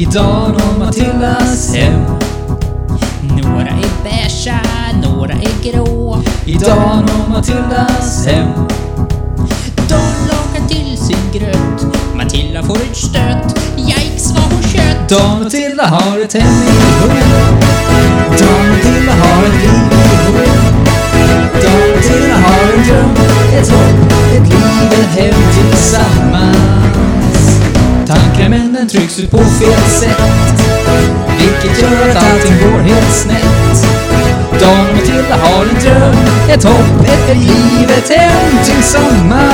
Idag når Matildas hem. Några är beiga, några är grå. Idag når Matildas hem. De lagar till sin gröt. Matilda får ett stöt. Yikes vad hon kött. Dan Matilda har ett hem i hugg. Dan Matilda har ett liv i hugg. Dan Matilda har en dröm, ett hopp, ett liv, ett hem tillsammans. Men den trycks ut på fel sätt. Vilket gör att allting går helt snett. Dan och Matilda har en dröm, ett hopp, ett liv, ett hem tillsammans.